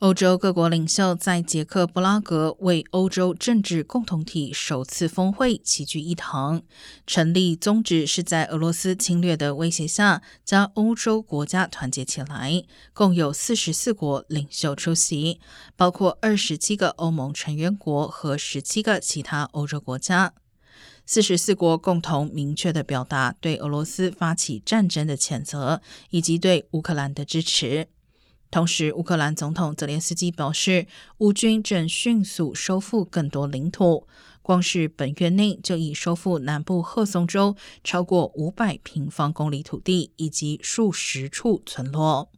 欧洲各国领袖在捷克布拉格为欧洲政治共同体首次峰会齐聚一堂，成立宗旨是在俄罗斯侵略的威胁下，将欧洲国家团结起来。共有四十四国领袖出席，包括二十七个欧盟成员国和十七个其他欧洲国家。四十四国共同明确的表达对俄罗斯发起战争的谴责，以及对乌克兰的支持。同时，乌克兰总统泽连斯基表示，乌军正迅速收复更多领土。光是本月内就已收复南部赫松州超过五百平方公里土地以及数十处村落。